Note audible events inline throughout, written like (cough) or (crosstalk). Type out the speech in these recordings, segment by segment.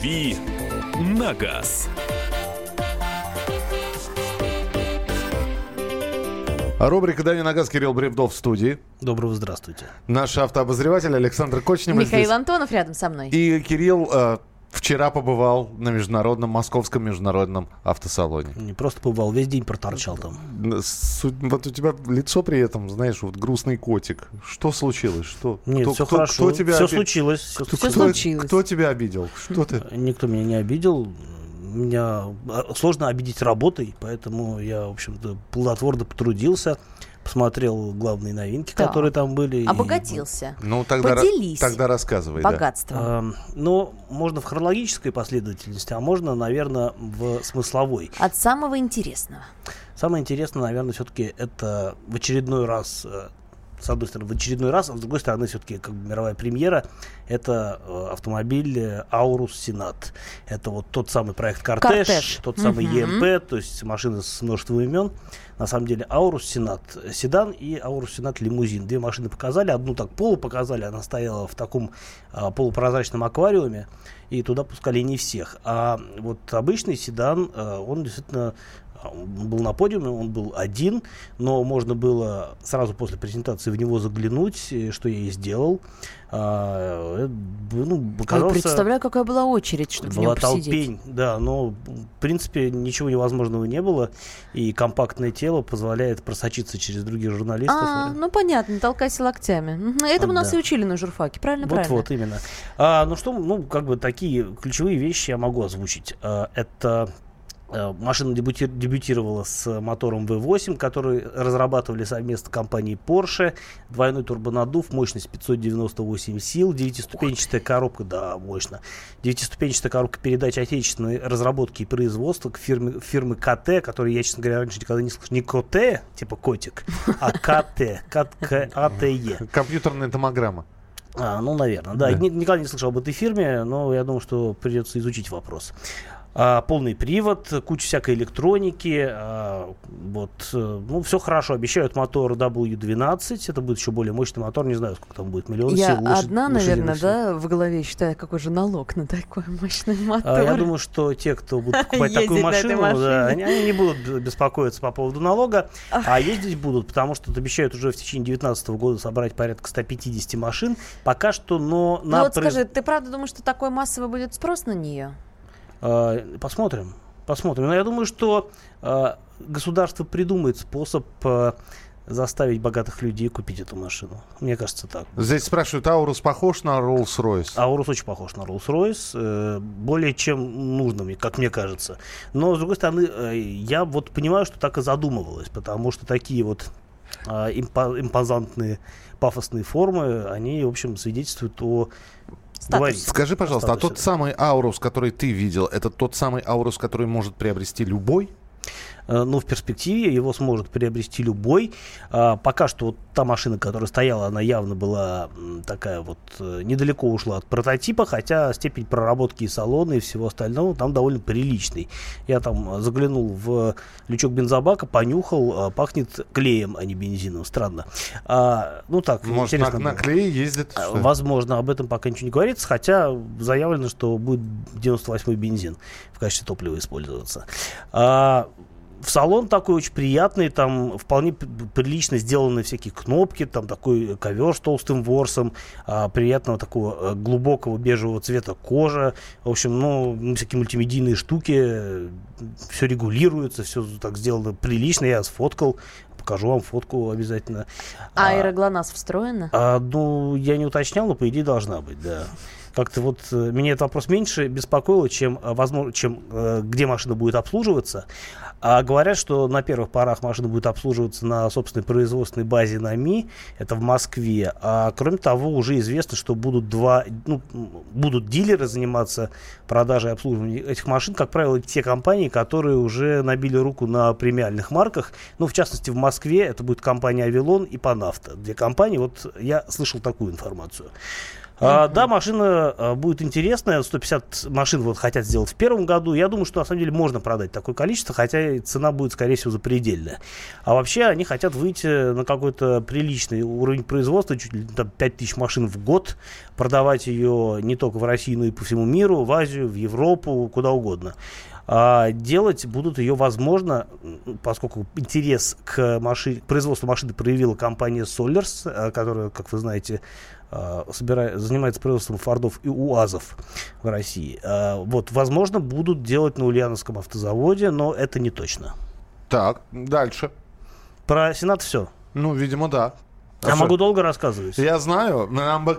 «Дави на газ». Рубрика «Дави на газ» Кирилл Бревдов в студии. Доброго здравствуйте. Наш автообозреватель Александр Кочнев Михаил здесь. Антонов рядом со мной. И Кирилл э, вчера побывал на международном, московском международном автосалоне. Не просто побывал, весь день проторчал там. Вот у тебя лицо при этом, знаешь, вот грустный котик. Что случилось? Что? Нет, кто, все кто- хорошо. Кто тебя все оби- случилось. всё кто- Всё кто- случилось. Кто тебя обидел? Что ты? Никто меня не обидел. Меня а, сложно обидеть работой, поэтому я, в общем-то, плодотворно потрудился, посмотрел главные новинки, Так. которые там были. и- Обогатился. Ну, тогда, ра- Поделись. тогда рассказывай. да. Богатством. Эм, Ну, можно в хронологической последовательности, а можно, наверное, в смысловой. От самого интересного. Самое интересное, наверное, все-таки это в очередной раз, э, с одной стороны, в очередной раз, а с другой стороны, все-таки как бы мировая премьера, это э, автомобиль э, Aurus Senat. Это вот тот самый проект Кортеж, Кортеж. тот самый Мгм. EMP, то есть машина с множеством имен. На самом деле Aurus Senat седан и Aurus Senat лимузин. Две машины показали, одну так полу показали, она стояла в таком а, полупрозрачном аквариуме, и туда пускали не всех. А вот обычный седан, э, он действительно он был на подиуме, он был один, но можно было сразу после презентации в него заглянуть, э, что я и сделал. А, э, ну, Ой, оказался- представляю, какая была очередь, чтобы в была нем посидеть. толпень, да, но в принципе ничего невозможного не было, и компактное тело позволяет просочиться через других журналистов. А, Э, ну понятно, толкайся локтями. Мгм. Этому А, нас да. и учили на журфаке, правильно, правильно? Вот-вот, именно. А, ну что, ну, как бы такие ключевые вещи я могу озвучить. А, это Машина дебюти- дебютировала с мотором V8, который разрабатывали совместно с компанией Porsche. Двойной турбонаддув, мощность 598 сил, девятиступенчатая коробка, да, мощно. Девятиступенчатая коробка передач отечественной разработки и производства к фирме, фирмы КТ, которую я, честно говоря, раньше никогда не слышал. Не КТ, типа котик, а КТ, КТЕ. Компьютерная томограмма. А, ну, наверное, да. Да. Ни- никогда не слышал об этой фирме, но я думаю, что придется изучить вопрос. А, полный привод, куча всякой электроники, а, вот, э, ну, все хорошо. Обещают мотор W12, это будет еще более мощный мотор, не знаю, сколько там будет, миллион Я сил. лошадь- одна, лошадиных наверное, сил. да, в голове считаю, какой же налог на такой мощный мотор. А, Я думаю, что те, кто будут (laughs) покупать такую машину, да, они, они не будут беспокоиться по поводу налога, а ездить будут, потому что обещают уже в течение 2019 года собрать порядка 150 машин. Пока что, но Ну на вот скажи, ты правда думаешь, что такой массовый будет спрос на нее? А, Посмотрим. Посмотрим. Но я думаю, что а, государство придумает способ а, заставить богатых людей купить эту машину. Мне кажется так. Здесь спрашивают, Аурус похож на Rolls-Royce? Аурус очень похож на Rolls-Royce, э, более чем нужно, мне- как мне кажется. Но, с другой стороны, э, я вот понимаю, что так и задумывалось, потому что такие вот импо- импозантные пафосные формы, они, в общем, свидетельствуют о Статус. Скажи, пожалуйста, а Статусе, тот самый Аурус, который ты видел, это тот самый Аурус, который может приобрести любой? Э, Ну, в перспективе его сможет приобрести любой. А, Пока что вот та машина, которая стояла, она явно была такая вот, э, недалеко ушла от прототипа, хотя степень проработки и салона, и всего остального там довольно приличный. Я там заглянул в лючок бензобака, понюхал, э, пахнет клеем, а не бензином. Странно. А, ну так, Может, на, интересно на было. клее ездит? А, что? Возможно, об этом пока ничего не говорится, хотя заявлено, что будет 98-й бензин в качестве топлива использоваться. А, в салон такой очень приятный, там вполне прилично сделаны всякие кнопки, там такой ковер с толстым ворсом, а, приятного такого э, глубокого бежевого цвета кожа, в общем, ну, всякие мультимедийные штуки, все регулируется, все так сделано прилично, я сфоткал, покажу вам фотку обязательно. А А, аэроглонасс встроена? а, ну, я не уточнял, но по идее должна быть, да. Как-то вот э, меня этот вопрос меньше беспокоило, чем, э, возможно, чем э, где машина будет обслуживаться. А говорят, что на первых порах машина будет обслуживаться на собственной производственной базе НАМИ, это в Москве. А кроме того, уже известно, что будут два, ну, будут дилеры заниматься продажей и обслуживанием этих машин, как правило, те компании, которые уже набили руку на премиальных марках. Ну, в частности, в Москве это будет компания Авилон и Панавто. Две компании, вот я слышал такую информацию. А, да, машина а, будет интересная. 150 машин вот хотят сделать в первом году. Я думаю, что на самом деле можно продать такое количество, хотя и цена будет, скорее всего, запредельная. А вообще они хотят выйти на какой-то приличный уровень производства, чуть ли там 5000 машин в год, продавать ее не только в Россию, но и по всему миру, в Азию, в Европу, куда угодно. А делать будут ее, возможно, поскольку интерес к, машине, к производству машины проявила компания Solers, а, которая, как вы знаете, а, собирает, занимается производством фордов и УАЗов в России. А, вот, возможно, будут делать на Ульяновском автозаводе, но это не точно. Так, дальше. Про Сенат все. Ну, видимо, да. Я А могу что? долго рассказывать. Я знаю. Нам бы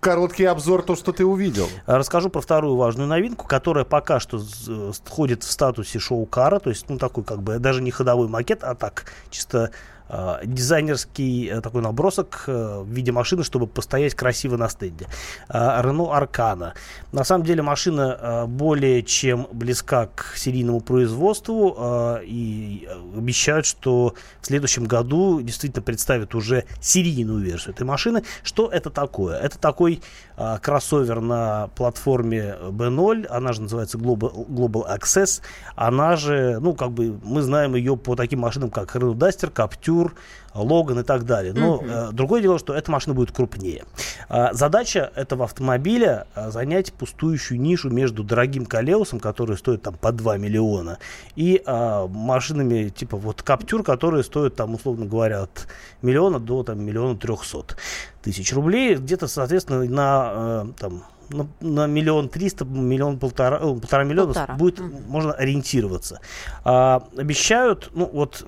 короткий обзор, то, что ты увидел. А, Расскажу про вторую важную новинку, которая пока что э, входит в статусе шоу-кара, то есть, ну, такой как бы даже не ходовой макет, а так, чисто э, дизайнерский э, такой набросок э, в виде машины, чтобы постоять красиво на стенде. Рено Аркана. На самом деле машина э, более чем близка к серийному производству э, и э, обещают, что в следующем году действительно представят уже серийную версию этой машины. Что это такое? Это такой а, кроссовер на платформе B0, она же называется Global, Global Access, она же, ну, как бы, мы знаем ее по таким машинам, как Renault Duster, Captur, Логан и так далее. Но э, другое дело, что эта машина будет крупнее. А, задача этого автомобиля а, занять пустующую нишу между дорогим Калеусом, который стоит там по 2 миллиона, и а, машинами типа вот Каптюр, которые стоят там, условно говоря, от миллиона до там миллиона трехсот тысяч рублей. Где-то, соответственно, на э, там на, на миллион триста, миллион полтора, э, полтора миллиона Полтора. будет, Мгм. можно ориентироваться. А, обещают, ну вот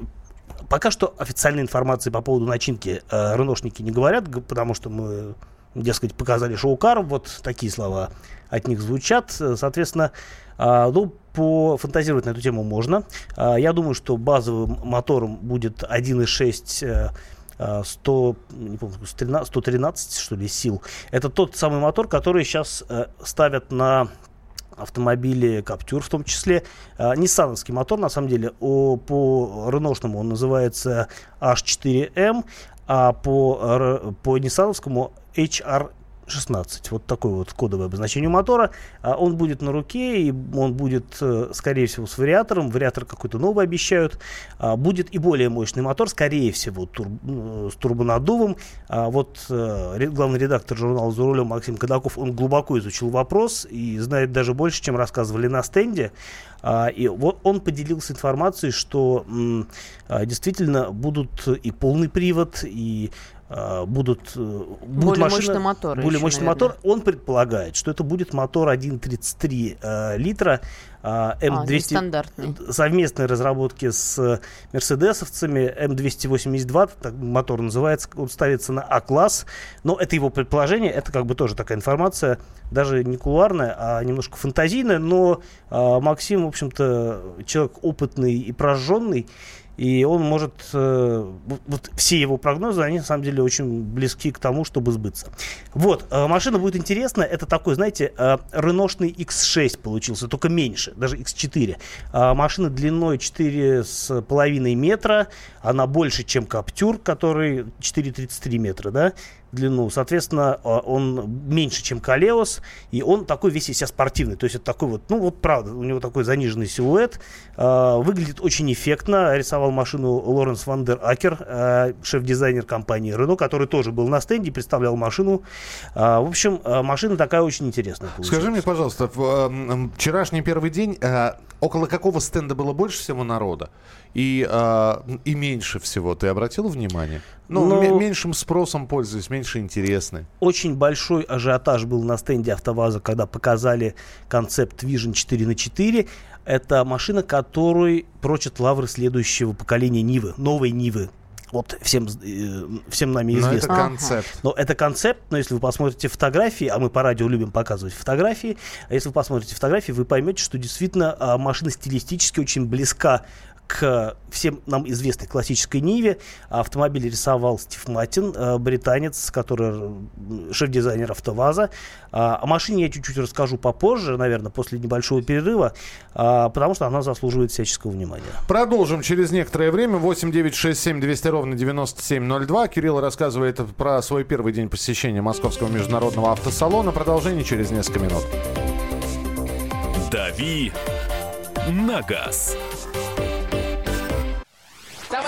Пока что официальной информации по поводу начинки э, реношники не говорят, потому что мы, дескать, показали шоу-кар, вот такие слова от них звучат. Э, Соответственно, а, ну, пофантазировать на эту тему можно. А, я думаю, что базовым мотором будет 1.6 э, а, 100, не помню, 113, 113, что ли, сил. Это тот самый мотор, который сейчас э, ставят на автомобили Каптюр в том числе. А, Ниссановский мотор, на самом деле, о, по реношному он называется H4M, а по, по ниссановскому HR 16. Вот такое вот кодовое обозначение мотора. А, Он будет на руке, и он будет, э, скорее всего, с вариатором. Вариатор какой-то новый обещают. А, Будет и более мощный мотор, скорее всего, тур- с турбонаддувом. А Вот э, главный редактор журнала «За рулем» Максим Кадаков, он глубоко изучил вопрос и знает даже больше, чем рассказывали на стенде. И вот он поделился информацией, что действительно будут и полный привод, и а, будут, э, будет Более машина- мощный мотор Более еще, мощный наверное. мотор. Он предполагает, что это будет мотор 1.33 э, литра а, А, М200 нестандартный. совместной разработки с э, мерседесовцами М282, так мотор называется, он ставится на А-класс, но это его предположение, это как бы тоже такая информация, даже не кулуарная, а немножко фантазийная, но а, Максим, в общем-то, человек опытный и прожженный, и он может... э, вот, все его прогнозы, они на самом деле очень близки к тому, чтобы сбыться. Вот, э, машина будет интересная. Это такой, знаете, э, реношный X6 получился, только меньше, даже X4. А, машина длиной 4,5 метра. Она больше, чем Каптюр, который 4,33 метра, да, длину. Соответственно, а, он меньше, чем Калеос, и он такой весь из себя спортивный. То есть это такой вот, ну вот правда, у него такой заниженный силуэт. А, Выглядит очень эффектно. Рисовал машину Лоренс Ван дер Акер, а, шеф-дизайнер компании Renault, который тоже был на стенде, представлял машину. В общем, машина такая очень интересная. Скажи мне, получилась. пожалуйста, вчерашний первый день около какого стенда было больше всего народа и, э, и меньше всего? Ты обратил внимание? Ну, Ну- ме- меньшим спросом пользуюсь, меньше интересны. Очень большой ажиотаж был на стенде АвтоВАЗа, когда показали концепт Vision 4 на 4. Это машина, которой прочат лавры следующего поколения Нивы, новой Нивы. Вот всем, э, всем нами Но это известно. Ага. концепт. Но это концепт, но если вы посмотрите фотографии, а мы по радио любим показывать фотографии, а если вы посмотрите фотографии, вы поймете, что действительно а, машина стилистически очень близка к всем нам известной классической Ниве. Автомобиль рисовал Стив Маттин, э, британец, который шеф-дизайнер АвтоВАЗа. А, о машине я чуть-чуть расскажу попозже, наверное, после небольшого перерыва, а, потому что она заслуживает всяческого внимания. Продолжим через некоторое время. 8 9 6 7 200 ровно 9702. Кирилл рассказывает про свой первый день посещения Московского международного автосалона. Продолжение через несколько минут. «Дави на газ».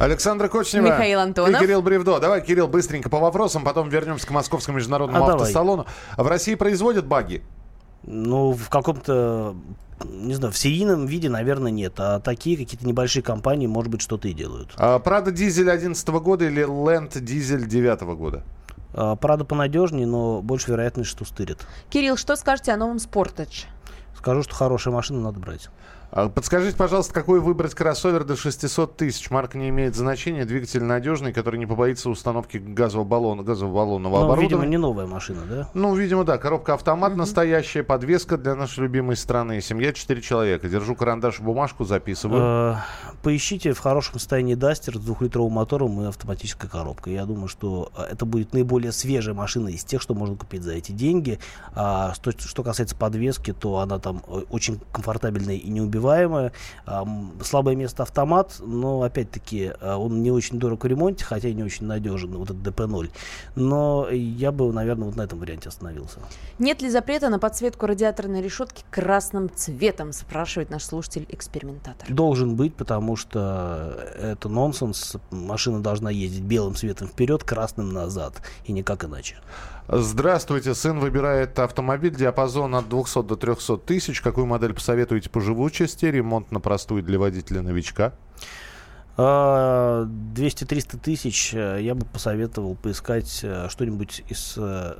Александра Кочнева Михаил Антонов. и Кирилл Бревдо. Давай, Кирилл, быстренько по вопросам, потом вернемся к Московскому международному А, давай. автосалону. В России производят баги? Ну, в каком-то, не знаю, в серийном виде, наверное, нет. А такие какие-то небольшие компании, может быть, что-то и делают. А, Прада дизель 2011 года или Ленд дизель 2009 года? А, Правда, понадежнее, но больше вероятность, что стырит. Кирилл, что скажете о новом Sportage? Скажу, что хорошая машина надо брать. А, Подскажите, пожалуйста, какой выбрать кроссовер до 600 тысяч? Марка не имеет значения. Двигатель надежный, который не побоится установки газового баллона, газового баллонного Ну, оборудования. видимо, не новая машина, да? Ну, видимо, да. Коробка автомат настоящая, подвеска для нашей любимой страны. Семья 4 человека. Держу карандаш и бумажку, записываю. Э, Поищите в хорошем состоянии Дастер с двухлитровым мотором и автоматической коробкой. Я думаю, что э, это будет наиболее свежая машина из тех, что можно купить за эти деньги. А что, что касается подвески, то она там э, очень комфортабельная и неубиваемая. А, м, Слабое место автомат, но опять-таки э, он не очень дорог в ремонте, хотя и не очень надежен, вот этот DP0. Но я бы, наверное, вот на этом варианте остановился. Нет ли запрета на подсветку радиаторной решетки красным цветом, спрашивает наш слушатель-экспериментатор. Должен быть, потому что это нонсенс. Машина должна ездить белым светом вперед, красным назад. И никак иначе. Здравствуйте, сын выбирает автомобиль, диапазон от 200 до 300 тысяч. Какую модель посоветуете по живучести? Ремонт на простую для водителя-новичка? А, 200-300 тысяч э, я бы посоветовал поискать э, что-нибудь из, э,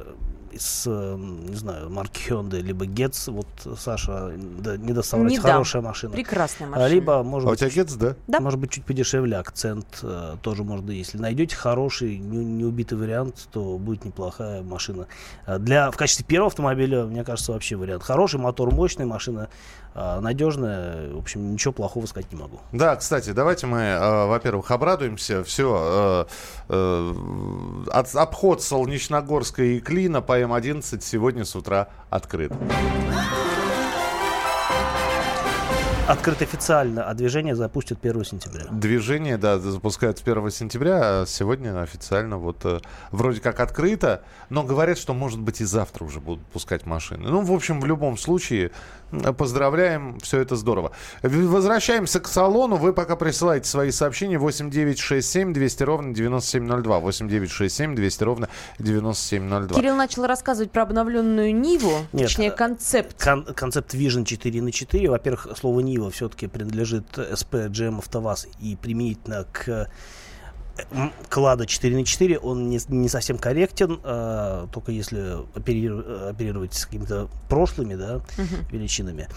из не знаю, марки Hyundai, либо Getz. Вот Саша да, не даст соврать, Не дам. хорошая машина. Прекрасная А, машина. Либо, может А у быть, тебя Гетц, да? Да. Может быть, чуть подешевле акцент тоже можно, если найдете хороший, не, не убитый вариант, то будет неплохая машина. Для, в качестве первого автомобиля, мне кажется, вообще вариант. Хороший мотор, мощная машина, надежная. В общем, ничего плохого сказать не могу. Да, кстати, давайте мы, э, во-первых, обрадуемся. Все, обход Солнечногорска и Клина по М11 сегодня с утра открыт. Открыт официально, а движение запустят 1 сентября. Движение, да, запускают с 1 сентября, а сегодня официально вот э, вроде как открыто, но говорят, что, может быть, и завтра уже будут пускать машины. Ну, в общем, в любом случае, поздравляем, все это здорово. Возвращаемся к салону, вы пока присылаете свои сообщения 8967 200 ровно 9702, 8967 200 ровно 9702. Кирилл начал рассказывать про обновленную Ниву, Нет, точнее э, концепт. Кон- концепт Vision 4 на 4. Во-первых, слово Нива все-таки принадлежит СП GM АвтоВАЗ и применительно к э, Клада 4 на 4 он не, не совсем корректен, э, только если опериру- э, оперировать с какими-то прошлыми да, величинами.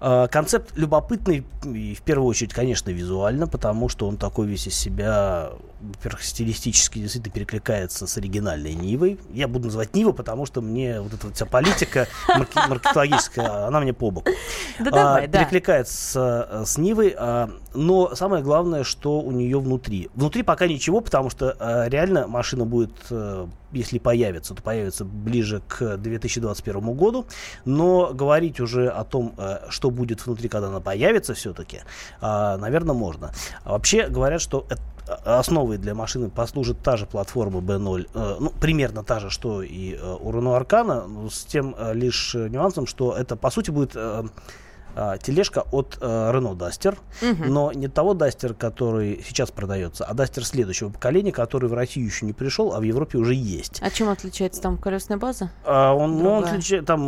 Э, Концепт любопытный, и в первую очередь, конечно, визуально, потому что он такой весь из себя, во-первых, стилистически действительно перекликается с оригинальной Нивой. Я буду называть Ниву, потому что мне вот эта вот вся политика (laughs) марке- маркетологическая, она мне по боку. Да А, давай, да. перекликается э, с Нивой, а, но самое главное, что у нее внутри. Внутри пока ничего, потому что э, реально машина будет, э, если появится, то появится ближе к 2021 году, но говорить уже о том, э, что будет внутри, когда она появится все-таки, наверное, можно. А вообще говорят, что это- основой для машины послужит та же платформа B0, э, ну, примерно та же, что и э, у Renault Arcana, с тем э, лишь э, нюансом, что это, по сути, будет э, а, тележка от а, Renault Duster, но не того Duster, который сейчас продается, а Duster следующего поколения, который в Россию еще не пришел, а в Европе уже есть. А чем отличается там колесная база? А, он, ну, он Другая. отлича- там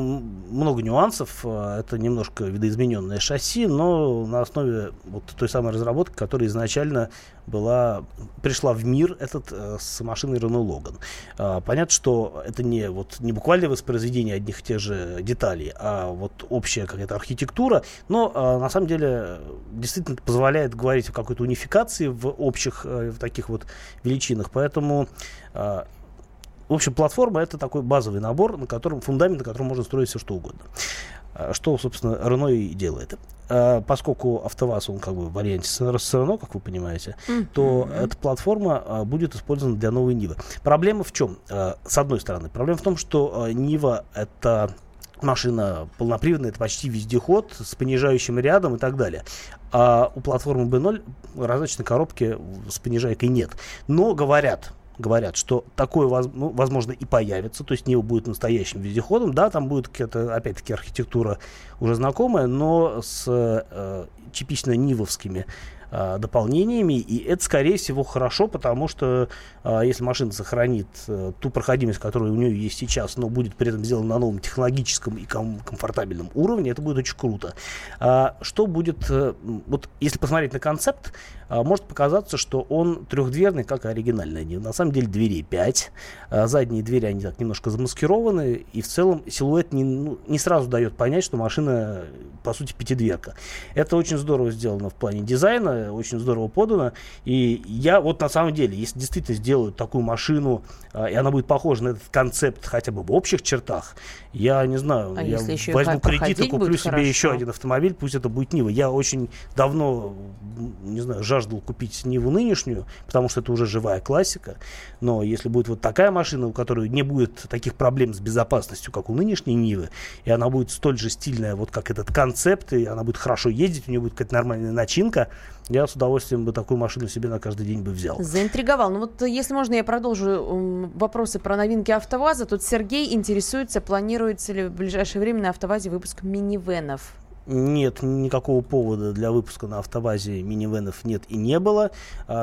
много нюансов. а, Это немножко видоизмененное шасси, но на основе вот той самой разработки, которая изначально была, пришла в мир этот э, с машиной Renault Logan. А, понятно, что это не, вот, не буквальное воспроизведение одних и тех же деталей, а вот общая какая-то архитектура, но а, на самом деле э, действительно позволяет говорить о какой-то унификации в общих э, в таких вот величинах. Поэтому а, в общем, платформа это такой базовый набор, на котором фундамент, на котором можно строить все что угодно. А, Что, собственно, Renault и делает. А, Поскольку АвтоВАЗ, он как бы в варианте с Renault, как вы понимаете, то эта платформа а, будет использована для новой Нивы. Проблема в чем? С одной стороны, проблема в том, что Нива это машина полноприводная, это почти вездеход с понижающим рядом и так далее. А у платформы B0 раздаточной коробки с понижайкой нет. Но говорят, говорят, что такое ну, возможно и появится, то есть Нива будет настоящим вездеходом, да, там будет какая-то, опять-таки, архитектура уже знакомая, но с э, типично нивовскими э, дополнениями, и это, скорее всего, хорошо, потому что э, если машина сохранит э, ту проходимость, которая у нее есть сейчас, но будет при этом сделана на новом технологическом и ком- комфортабельном уровне, это будет очень круто. А, что будет, э, вот если посмотреть на концепт, а, может показаться, что он трехдверный, как и оригинальный. Они, на самом деле дверей 5, задние двери, они так немножко замаскированы, и в целом силуэт не, ну, не сразу дает понять, что машина, по сути, пятидверка. Это очень здорово сделано в плане дизайна, очень здорово подано, и я вот на самом деле, если действительно сделают такую машину, а, и она будет похожа на этот концепт хотя бы в общих чертах, я не знаю, А я возьму кредит и куплю себе хорошо? еще один автомобиль, пусть это будет Нива. Я очень давно, не знаю, жаждал купить Ниву нынешнюю, потому что это уже живая классика. Но если будет вот такая машина, у которой не будет таких проблем с безопасностью, как у нынешней Нивы, и она будет столь же стильная, вот как этот концепт, и она будет хорошо ездить, у нее будет какая-то нормальная начинка, я с удовольствием бы такую машину себе на каждый день бы взял. Заинтриговал. Ну вот, если можно, я продолжу вопросы про новинки АвтоВАЗа. Тут Сергей интересуется, планируется ли в ближайшее время на АвтоВАЗе выпуск минивенов. Нет, никакого повода для выпуска на автовазе минивенов нет и не было.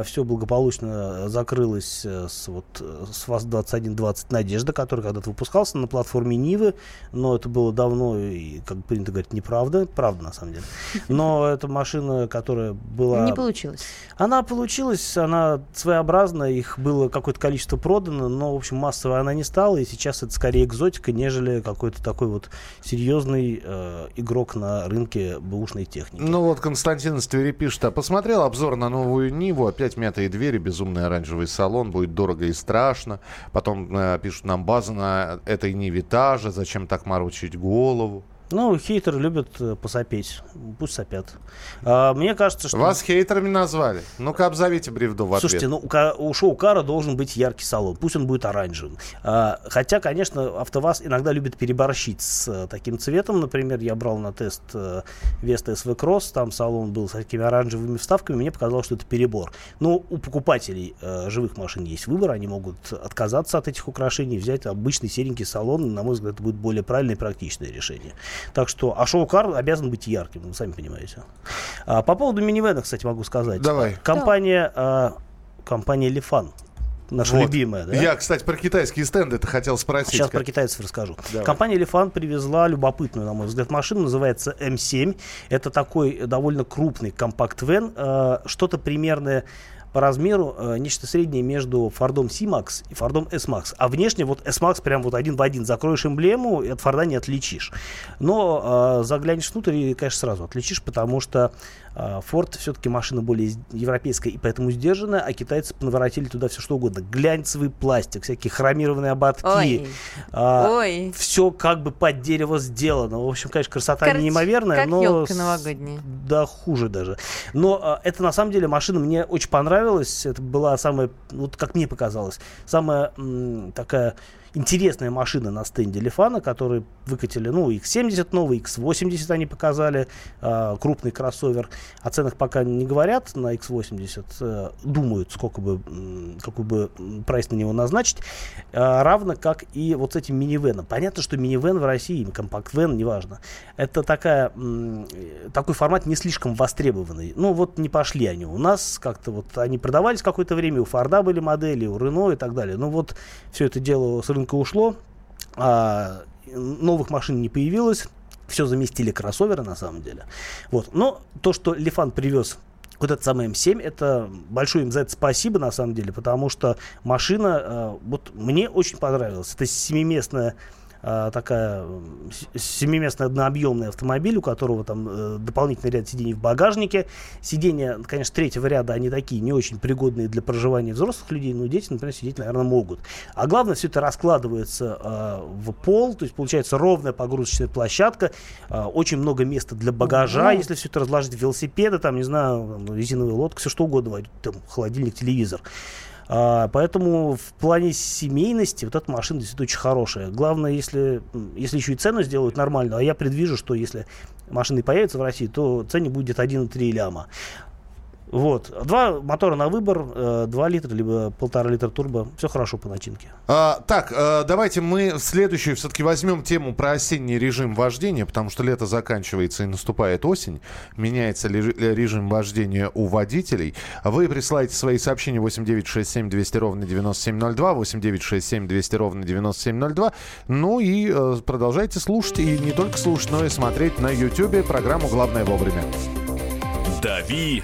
все благополучно закрылось э, с, вот, э, с ВАЗ-2120 «Надежда», который когда-то выпускался на платформе Нивы, но это было давно и, как принято говорить, неправда. Правда, на самом деле. Но (laughs) это машина, которая была... Не получилось. Она получилась, она своеобразная, их было какое-то количество продано, но, в общем, массовой она не стала, и сейчас это скорее экзотика, нежели какой-то такой вот серьезный э, игрок на рынке бэушной техники. Ну вот Константин из Твери пишет, а посмотрел обзор на новую Ниву, опять мятые двери, безумный оранжевый салон, будет дорого и страшно. Потом э, пишут нам база на этой Ниве та же, зачем так морочить голову. Ну, хейтеры любят э, посопеть, пусть сопят. А, мне кажется, что... Вас хейтерами назвали. Ну-ка обзовите бревду в ответ. Слушайте, ну у, ка- у шоу Кара должен быть яркий салон, пусть он будет оранжевым. А, хотя, конечно, АвтоВАЗ иногда любит переборщить с э, таким цветом. Например, я брал на тест э, Веста SV Cross, там салон был с такими оранжевыми вставками, мне показалось, что это перебор. Но у покупателей э, живых машин есть выбор, они могут отказаться от этих украшений, взять обычный серенький салон, на мой взгляд, это будет более правильное и практичное решение. Так что, а шоу-кар обязан быть ярким, вы сами понимаете. А, по поводу минивэна, кстати, могу сказать. Давай. Компания, а, компания Лифан, наша Вот. любимая, да? Я, кстати, про китайские стенды это хотел спросить. Сейчас Как- про китайцев расскажу. Давай. Компания Лифан привезла любопытную, на мой взгляд, машину, называется М7. Это такой довольно крупный компакт-вен, э, что-то примерное по размеру, э, нечто среднее между Фордом C-Max и Фордом S-Max. А внешне вот S-Max прям вот один в один. Закроешь эмблему, и от Форда не отличишь. Но э, заглянешь внутрь и, конечно, сразу отличишь, потому что э, Форд все-таки машина более европейская и поэтому сдержанная, а китайцы наворотили туда все что угодно. Глянцевый пластик, всякие хромированные ободки. Ой. А, Ой. Все как бы под дерево сделано. В общем, конечно, красота Короче, неимоверная, как но... новогодняя. Да, хуже даже. Но а, это на самом деле машина мне очень понравилась. Это была самая, вот как мне показалось, самая м, такая интересная машина на стенде Лифана, которые выкатили, ну, X70 новый, X80 они показали, э, крупный кроссовер. О ценах пока не говорят на X80, э, думают, сколько бы, какой бы прайс на него назначить, э, равно как и вот с этим минивеном. Понятно, что минивен в России, компакт-вен, неважно, это такая, такой формат не слишком востребованный. Ну, вот не пошли они у нас, как-то вот они продавались какое-то время, у Форда были модели, у Рено и так далее. Ну, вот все это дело с рынка ушло, а новых машин не появилось, все заместили кроссоверы на самом деле. Вот. Но то, что Лифан привез вот этот самый М7, это большое им за это спасибо на самом деле, потому что машина, э, вот мне очень понравилась. Это семиместная а, такая семиместный однообъемный автомобиль, у которого там э, дополнительный ряд сидений в багажнике. Сиденья, конечно, третьего ряда, они такие не очень пригодные для проживания взрослых людей, но дети, например, сидеть, наверное, могут. А главное, все это раскладывается э, в пол, то есть получается ровная погрузочная площадка, э, очень много места для багажа, если все это разложить велосипеды, там, не знаю, резиновая лодка, все что угодно, там, холодильник, телевизор. А, поэтому в плане семейности вот эта машина действительно очень хорошая. Главное, если, если еще и цену сделают нормально, а я предвижу, что если машины появятся в России, то цене будет 1,3 ляма. Вот. Два мотора на выбор, э, 2 литра, либо полтора литра турбо. Все хорошо по начинке. А, так, а, давайте мы следующую все-таки возьмем тему про осенний режим вождения, потому что лето заканчивается и наступает осень. Меняется ли режим вождения у водителей. Вы присылаете свои сообщения 8967 200 ровно 9702, 8967 200 ровно 9702. Ну и э, продолжайте слушать, и не только слушать, но и смотреть на YouTube программу «Главное вовремя». «Дави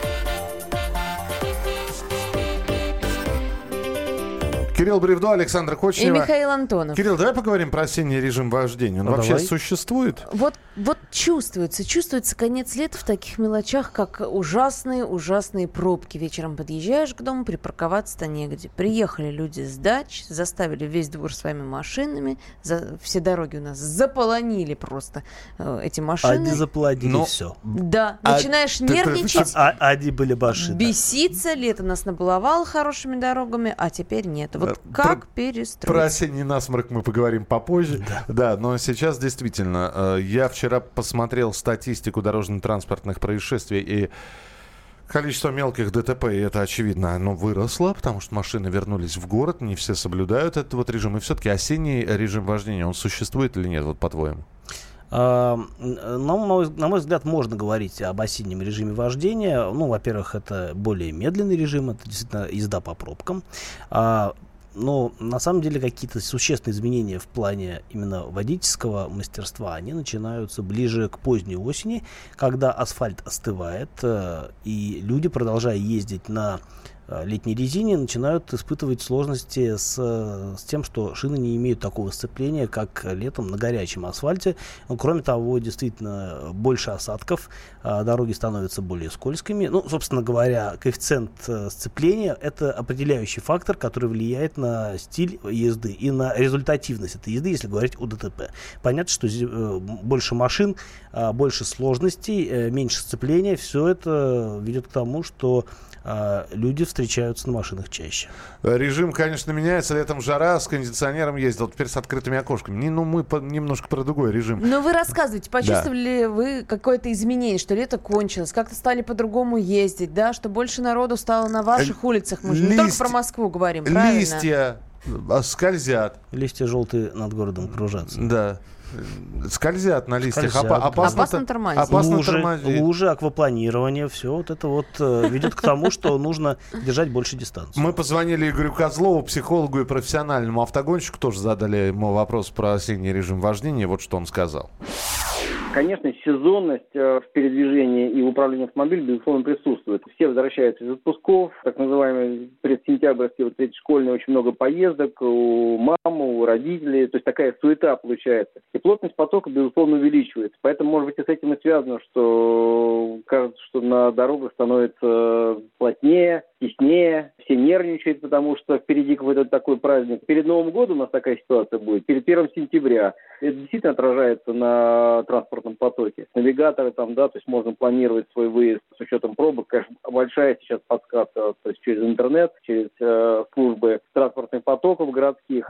Кирилл Бревдо, Александр Кочнева. И Михаил Антонов. Кирилл, давай поговорим про осенний режим вождения. Он Ну, вообще давай. существует? Вот, вот чувствуется, чувствуется конец лета в таких мелочах, как ужасные, ужасные пробки. Вечером подъезжаешь к дому, припарковаться-то негде. Приехали люди с дач, заставили весь двор своими машинами, за, все дороги у нас заполонили просто э, эти машины. Они заплатили Но- все. Да, А начинаешь ты- нервничать, А, они были машины. беситься, лето нас набаловало хорошими дорогами, а теперь нет. Вот как про- перестроить? Про осенний насморк мы поговорим попозже. Да. но сейчас действительно, э, я вчера посмотрел статистику дорожно-транспортных происшествий и количество мелких ДТП, и это очевидно, оно выросло, потому что машины вернулись в город, не все соблюдают этот вот режим. И все-таки осенний режим вождения, он существует или нет, вот по-твоему? А, На мой, на мой взгляд, можно говорить об осеннем режиме вождения. Ну, во-первых, это более медленный режим, это действительно езда по пробкам. Но на самом деле какие-то существенные изменения в плане именно водительского мастерства, они начинаются ближе к поздней осени, когда асфальт остывает, э, и люди, продолжая ездить на летней резине, начинают испытывать сложности с, э, с тем, что шины не имеют такого сцепления, как летом на горячем асфальте. Ну, кроме того, действительно, больше осадков, а, дороги становятся более скользкими. Ну, собственно говоря, коэффициент э, сцепления – это определяющий фактор, который влияет на стиль езды и на результативность этой езды, если говорить о ДТП. Понятно, что э, больше машин, больше сложностей, э, меньше сцепления. Все это ведет к тому, что люди встречаются на машинах чаще. Режим, конечно, меняется. Летом жара, с кондиционером ездил, теперь с открытыми окошками. Не, ну, мы по- немножко про другой режим. Ну, вы рассказывайте, почувствовали ли вы какое-то изменение, что лето кончилось, как-то стали по-другому ездить, да, что больше народу стало на ваших улицах? Мы же не только про Москву говорим, правильно? Листья э, скользят. Листья желтые над городом кружатся. Да. Скользят на листьях. Скользят, Опа- опасно, Опасно тормозить. Опасно лужи, тормозить. лужи, аквапланирование, все вот это вот э, ведет к тому, что нужно держать больше дистанции. Мы позвонили Игорю Козлову, психологу и профессиональному автогонщику, тоже задали ему вопрос про осенний режим вождения. Вот что он сказал. Конечно, сезонность э, в передвижении и в управлении автомобилем, безусловно, присутствует. Все возвращаются из отпусков, так называемые предсентябрьские, вот эти школьные, очень много поездок у мамы, у родителей, то есть такая суета получается. И плотность потока, безусловно, увеличивается. Поэтому, может быть, и с этим и связано, что кажется, что на дорогах становится плотнее, теснее, все нервничают, потому что впереди какой-то такой праздник. Перед Новым годом у нас такая ситуация будет, перед 1 сентября. Это действительно отражается на транспортном потоке. Навигаторы там, да, то есть можно планировать свой выезд с учетом пробок. Конечно, большая сейчас подсказка, то есть через интернет, через э, службы транспортных потоков городских.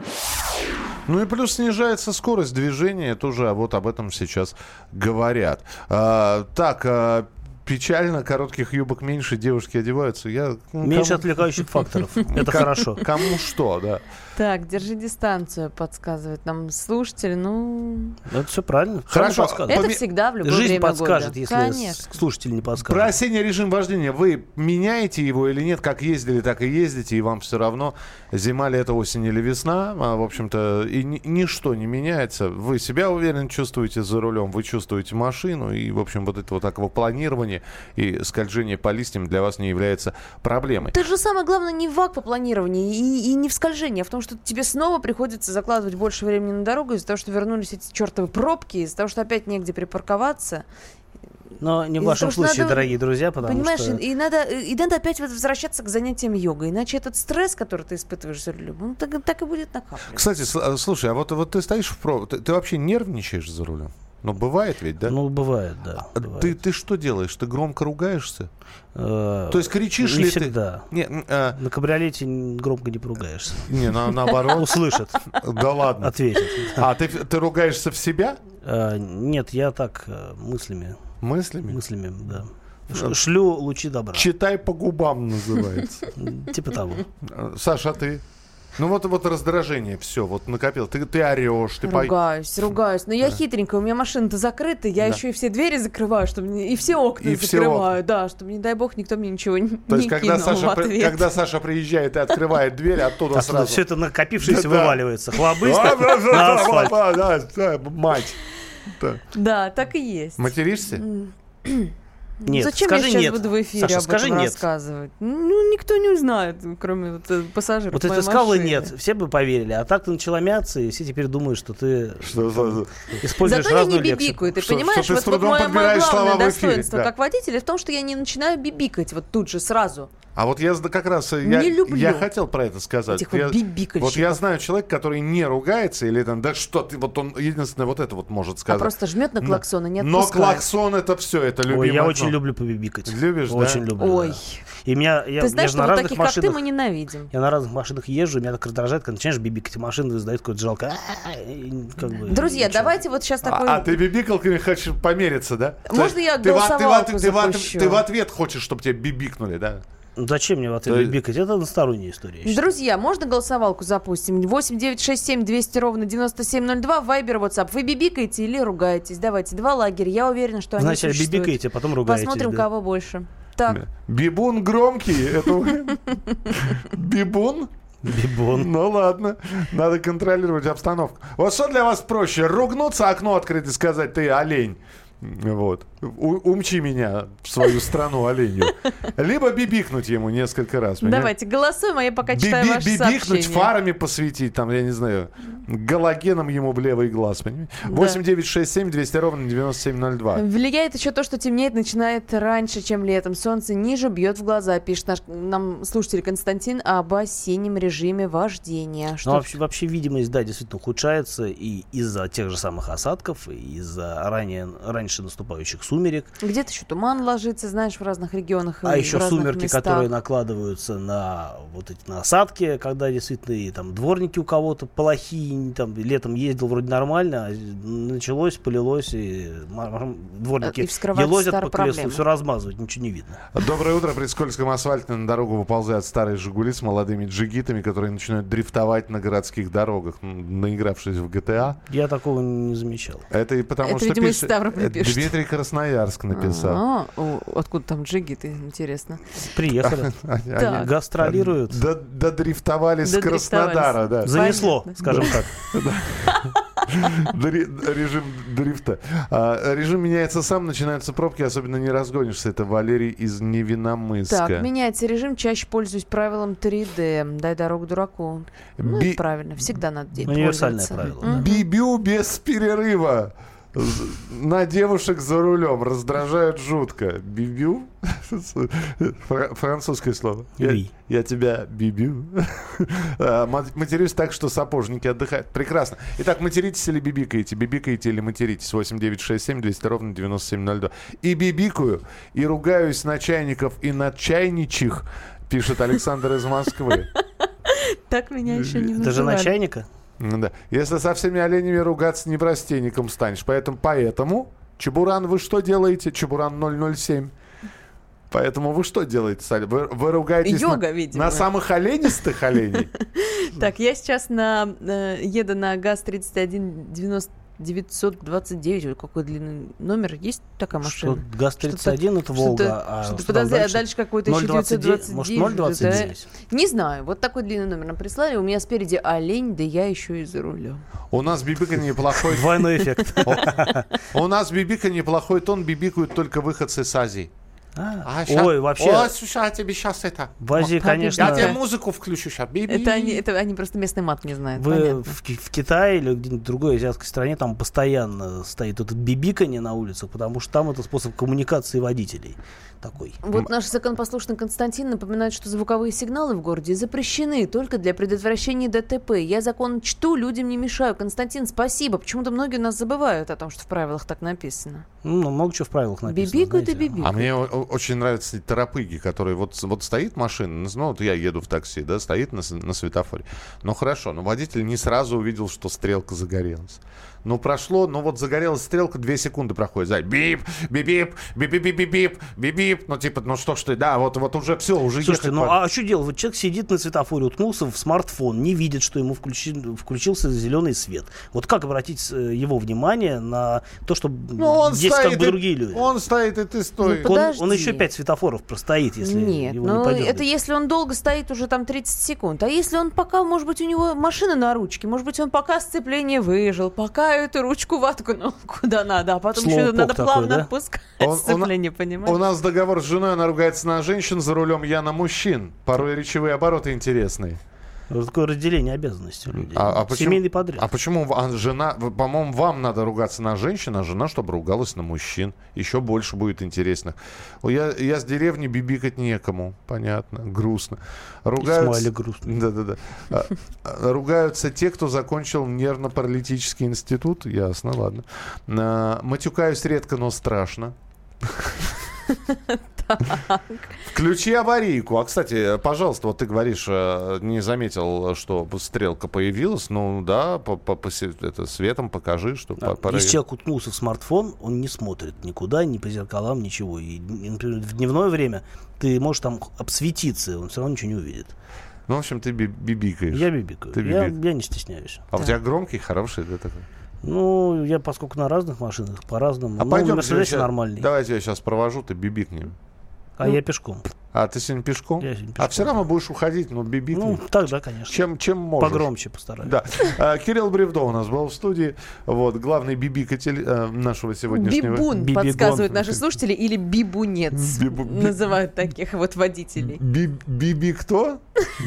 Ну и плюс снижается скорость движения, тоже вот об этом сейчас говорят. А, так, а, печально, коротких юбок меньше, девушки одеваются. Я, ну, Меньше кому- отвлекающих факторов. (laughs) Это хорошо. Кому что, да. Так, держи дистанцию, подсказывает нам слушатель. Ну, Это все правильно. Хорошо. Это Поме- всегда в любое Жизнь время подскажет, года. если Конечно. слушатель не Про подскажет. осенний режим вождения вы меняете его или нет? Как ездили, так и ездите, и вам все равно, зима ли это осень или весна. А, в общем-то, и ни- ничто не меняется. Вы себя уверенно чувствуете за рулем, вы чувствуете машину, и, в общем, вот это вот аквапланирование и скольжение по листьям для вас не является проблемой. Это же самое главное не в аквапланировании и, и не в скольжении, а в том, что тебе снова приходится закладывать больше времени на дорогу из-за того, что вернулись эти чертовы пробки, из-за того, что опять негде припарковаться. Но не в вашем что случае, надо- дорогие друзья, потому Понимаешь, что... и, и надо, и надо опять вот возвращаться к занятиям йогой, иначе этот стресс, который ты испытываешь за рулем, он так, так и будет накапливаться. Кстати, а, слушай, а вот, вот ты стоишь в проб... Ты, ты вообще нервничаешь за рулем? Ну, бывает ведь, да? Ну, бывает, да. А бывает. ты, ты что делаешь? Ты громко ругаешься? Э, То есть кричишь не ли всегда. ты? Не, м, а, На кабриолете громко не поругаешься. не на- наоборот. Услышат, Да ладно. ответят. А ты, ты ругаешься в себя Э, Нет, я так э, мыслями, мыслями? мыслями, да. Ш- Шлю лучи добра. Читай по губам называется. Типа того. Саша, а ты? Ну вот, вот раздражение, все, вот накопил. Ты, ты орешь, ты по- Ругаюсь, ругаюсь. Но я хитренькая, у меня машина-то закрыта, я Да. еще и все двери закрываю, чтобы не- и все окна И все закрываю, да, чтобы, не дай бог, никто мне ничего не То есть, когда кинул Саша, в при- когда Саша приезжает и открывает дверь, оттуда Оттуда сразу... все это накопившееся Да, да. вываливается. Хлобысь А, да, да, на да, асфальт. да, да, да, Мать. Да. Да, так и есть. Материшься? Нет, Зачем скажи я сейчас нет. буду в эфире Саша, об скажи этом нет. рассказывать? Ну, никто не узнает, кроме вот, э, пассажиров Вот ты сказала нет, все бы поверили. А так ты начала мяться, и все теперь думают, что ты Что за- используешь Зато я не разную бибикаю, ты Что- понимаешь? что ты вот, вот трудом мое, мое главное в эфире, достоинство да. как водителя в том, что я не начинаю бибикать вот тут же сразу. А вот я как раз э, я, Не люблю я хотел про это сказать. этих вот я, бибикальщиков. вот я знаю человека, который не ругается или там, да что ты, вот он единственное вот это вот может А сказать. просто жмет на клаксон и не Но отпускает. клаксон это все, это любимое. Ой, я очень. Люблю побибикать. Любишь, да? Очень люблю. Ой, да. И меня, я, ты я знаешь, же что на вот разных таких, как ты, машинах, мы ненавидим. я на разных машинах езжу, меня так раздражает, когда начинаешь бибикать, и машина издает какое-то и как бы, Друзья, ничего. давайте вот сейчас такой... А, а ты бибикалками хочешь помериться, да? Можно я ты, в- ты, в- голосовалку ты, в- ты, в- запущу? ты в ответ хочешь, чтобы тебе бибикнули, да? Зачем мне в ответ То- бибикать? Это односторонняя история. Друзья, можно голосовалку запустим? 8 9 6 7 200 ровно 9702, Вайбер, WhatsApp. Вы бибикаете или ругаетесь? Давайте, два лагеря. Я уверена, что они Вначале существуют. бибикаете, а потом ругаетесь. Посмотрим, да. кого больше. Так, Бибун громкий, это... Бибун? Бибон. Ну ладно, надо контролировать обстановку. Вот что для вас проще? Ругнуться, окно открыть и сказать, ты олень. Вот. Умчи меня в свою страну оленью. Либо бибикнуть ему несколько раз. давайте, голосуем, а я пока читаю би- ваши бибикнуть, сообщения. фарами посветить, там, я не знаю, галогеном ему в левый глаз, понимаете? 8 9 6 7 200 ровно 9702. Влияет еще то, что темнеет начинает раньше, чем летом. Солнце ниже бьет в глаза, пишет наш нам слушатель Константин об осеннем режиме вождения. Ну, вообще, вообще видимость, да, действительно ухудшается и из-за тех же самых осадков, и из-за ранее, раньше раньше наступающих сумерек. Где-то еще туман ложится, знаешь, в разных регионах. А и еще сумерки, местах. которые накладываются на вот эти насадки, когда действительно и там дворники у кого-то плохие, там летом ездил вроде нормально, а началось, полилось, и дворники И елозят по колесу, все размазывать, ничего не видно. Доброе утро. При скользком асфальте на дорогу выползают старые «Жигули» с молодыми джигитами, которые начинают дрифтовать на городских дорогах, наигравшись в GTA. Я такого не замечал. Это и потому Это, что видимо, пишет- пишет. Дмитрий Красноярск написал. А, откуда там джиги ты, интересно. Приехали. (laughs) Гастролируют. до- Додрифтовали с. Краснодара, да. Занесло, скажем так. Режим дрифта. А, Режим меняется сам, начинаются пробки, особенно не разгонишься. Это Валерий из Невиномыска. Так, меняется режим, чаще пользуюсь правилом 3D. Дай дорогу дураку. Ну, правильно, всегда надо Универсальное правило. Бибю без перерыва. На девушек за рулем раздражают жутко. Бибю? (laughs) Фра- Французское слово. Я, Oui. я тебя бибю. (laughs) А, мат- Матерюсь так, что сапожники отдыхают. Прекрасно. Итак, материтесь или бибикаете? Бибикаете или материтесь? 8967 200 ровно 9702. И бибикаю, и ругаюсь на чайников и на чайничих, пишет Александр из Москвы. (laughs) Так меня еще не Это же называли. начальника. Ну Да. Если со всеми оленями ругаться, не простейником станешь. Поэтому, поэтому, Чебуран, вы что делаете? Чебуран 007. Поэтому вы что делаете, Саля? Вы, вы ругаетесь Йога, на, видимо. на самых оленистых оленей? (laughs) Так, я сейчас на, э, еду на ГАЗ-31 90 929. Ой, Какой длинный номер. Есть такая Что машина? ГАЗ-31 это Волга, Что-то, а что-то что подожди, а дальше? дальше какой-то еще 029, 929. может, 029? Не знаю. Вот такой длинный номер нам прислали. У меня спереди олень, да я еще и за рулем. У нас бибика неплохой... (laughs) Двойной эффект. (laughs) У нас бибика неплохой тон, бибикают только выходцы с Азии. А, А, ща- Ой, вообще, О, слушай, я тебе сейчас это... Папе, конечно, Я тебе музыку включу сейчас. Это они, это они просто местный мат не знают. вы в, в Китае или где-нибудь в другой азиатской стране там постоянно стоит это бибиканье на улицах, потому что там это способ коммуникации водителей такой. Вот наш законопослушный Константин напоминает, что звуковые сигналы в городе запрещены только для предотвращения ДТП. Я закон чту, людям не мешаю. Константин, спасибо. Почему-то многие у нас забывают о том, что в правилах так написано. Ну, много чего в правилах написано. Бибикают и знаете. бибикают. А мне очень нравятся эти торопыги, которые вот, вот стоит машина, ну вот я еду в такси, да, стоит на, на светофоре. Ну хорошо, но водитель не сразу увидел, что стрелка загорелась. Ну прошло, ну вот загорелась стрелка, две секунды проходит. За бип, бип-бип, бип-бип-бип-бип, бип-бип. Ну типа, ну что ж ты, да, вот, вот уже все, уже Слушайте, ехать ну пора. а что делать? Вот человек сидит на светофоре, уткнулся в смартфон, не видит, что ему включи- включился зеленый свет. Вот как обратить э, его внимание на то, что Ну, он есть стоит как бы другие люди? Он стоит, и ты стой. Ну, Он- он еще пять светофоров простоит, если Нет, его ну не подергать. это если он долго стоит уже там 30 секунд. А если он пока, может быть, у него машина на ручке, может быть, он пока сцепление выжил, пока эту ручку воткнул (laughs) куда надо, а потом еще Слоупок надо такой, плавно да? отпускать Он- он- сцепление, понимаешь? У нас договор с женой, она ругается на женщин за рулем, я на мужчин. Порой речевые обороты интересные. Такое разделение обязанностей у людей. А, а почему, Семейный подряд. А почему а жена, по-моему, вам надо ругаться на женщин, а жена, чтобы ругалась на мужчин. Еще больше будет интересных. О, Я, я с деревни бибикать некому. Понятно. Грустно. Ругаются... грустный. Да-да-да. А, а, Ругаются те, кто закончил нервно-паралитический институт. Ясно, ладно. А, Матюкаюсь редко, но страшно. (laughs) Включи аварийку. А, кстати, пожалуйста, вот ты говоришь, э, не заметил, что стрелка появилась. Ну да, по, по- по се- это, светом покажи, что Да, по- пора- Если человек уткнулся в смартфон, он не смотрит никуда, ни по зеркалам, ничего. И, например, в дневное время ты можешь там обсветиться, он все равно ничего не увидит. Ну, в общем, ты би- бибикаешь. Я бибикаю. Ты Я, бибик. я не стесняюсь. А у тебя громкий, хороший, да, такой? Ну, я поскольку на разных машинах, по-разному. А ну, пойдем, на Мерседесе нормальный. Давайте я сейчас провожу, ты бибикнем. А я пешком. А ты сегодня пешком? Я сегодня А пешком. все равно будешь уходить, но бибикни. Ну, тогда, конечно. чем, чем можешь. Погромче постараюсь. Да. А, Кирилл Бревдо у нас был в студии. Вот, главный бибикатель э, нашего сегодняшнего... Бибун Бибигон. подсказывают наши слушатели или бибунец Бибу- би- называют таких вот водителей. Би- Биби кто?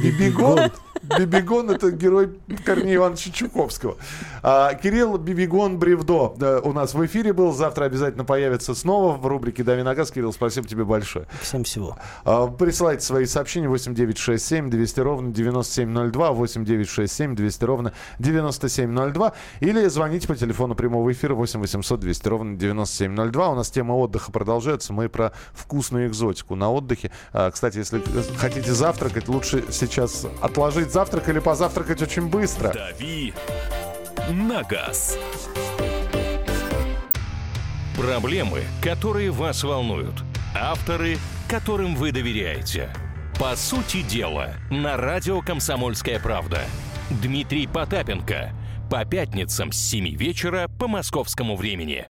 Бибигон? Бибигон это герой Корнея Ивановича Чуковского. А, Кирилл Бибигон Бревдо да, у нас в эфире был. Завтра обязательно появится снова в рубрике «Дави на газ». Кирилл, спасибо тебе большое. Всем всего. А, Присылайте свои сообщения 8967 200 ровно 9702, 8967 200 ровно 9702 или звоните по телефону прямого эфира 8 800 200 ровно 9702. У нас тема отдыха продолжается. Мы про вкусную экзотику на отдыхе. А, Кстати, если хотите завтракать, лучше сейчас отложить завтрак или позавтракать очень быстро. «Дави на газ». Проблемы, которые вас волнуют. Авторы, которым вы доверяете. По сути дела, на радио «Комсомольская правда». Дмитрий Потапенко. По пятницам с 7 вечера по московскому времени.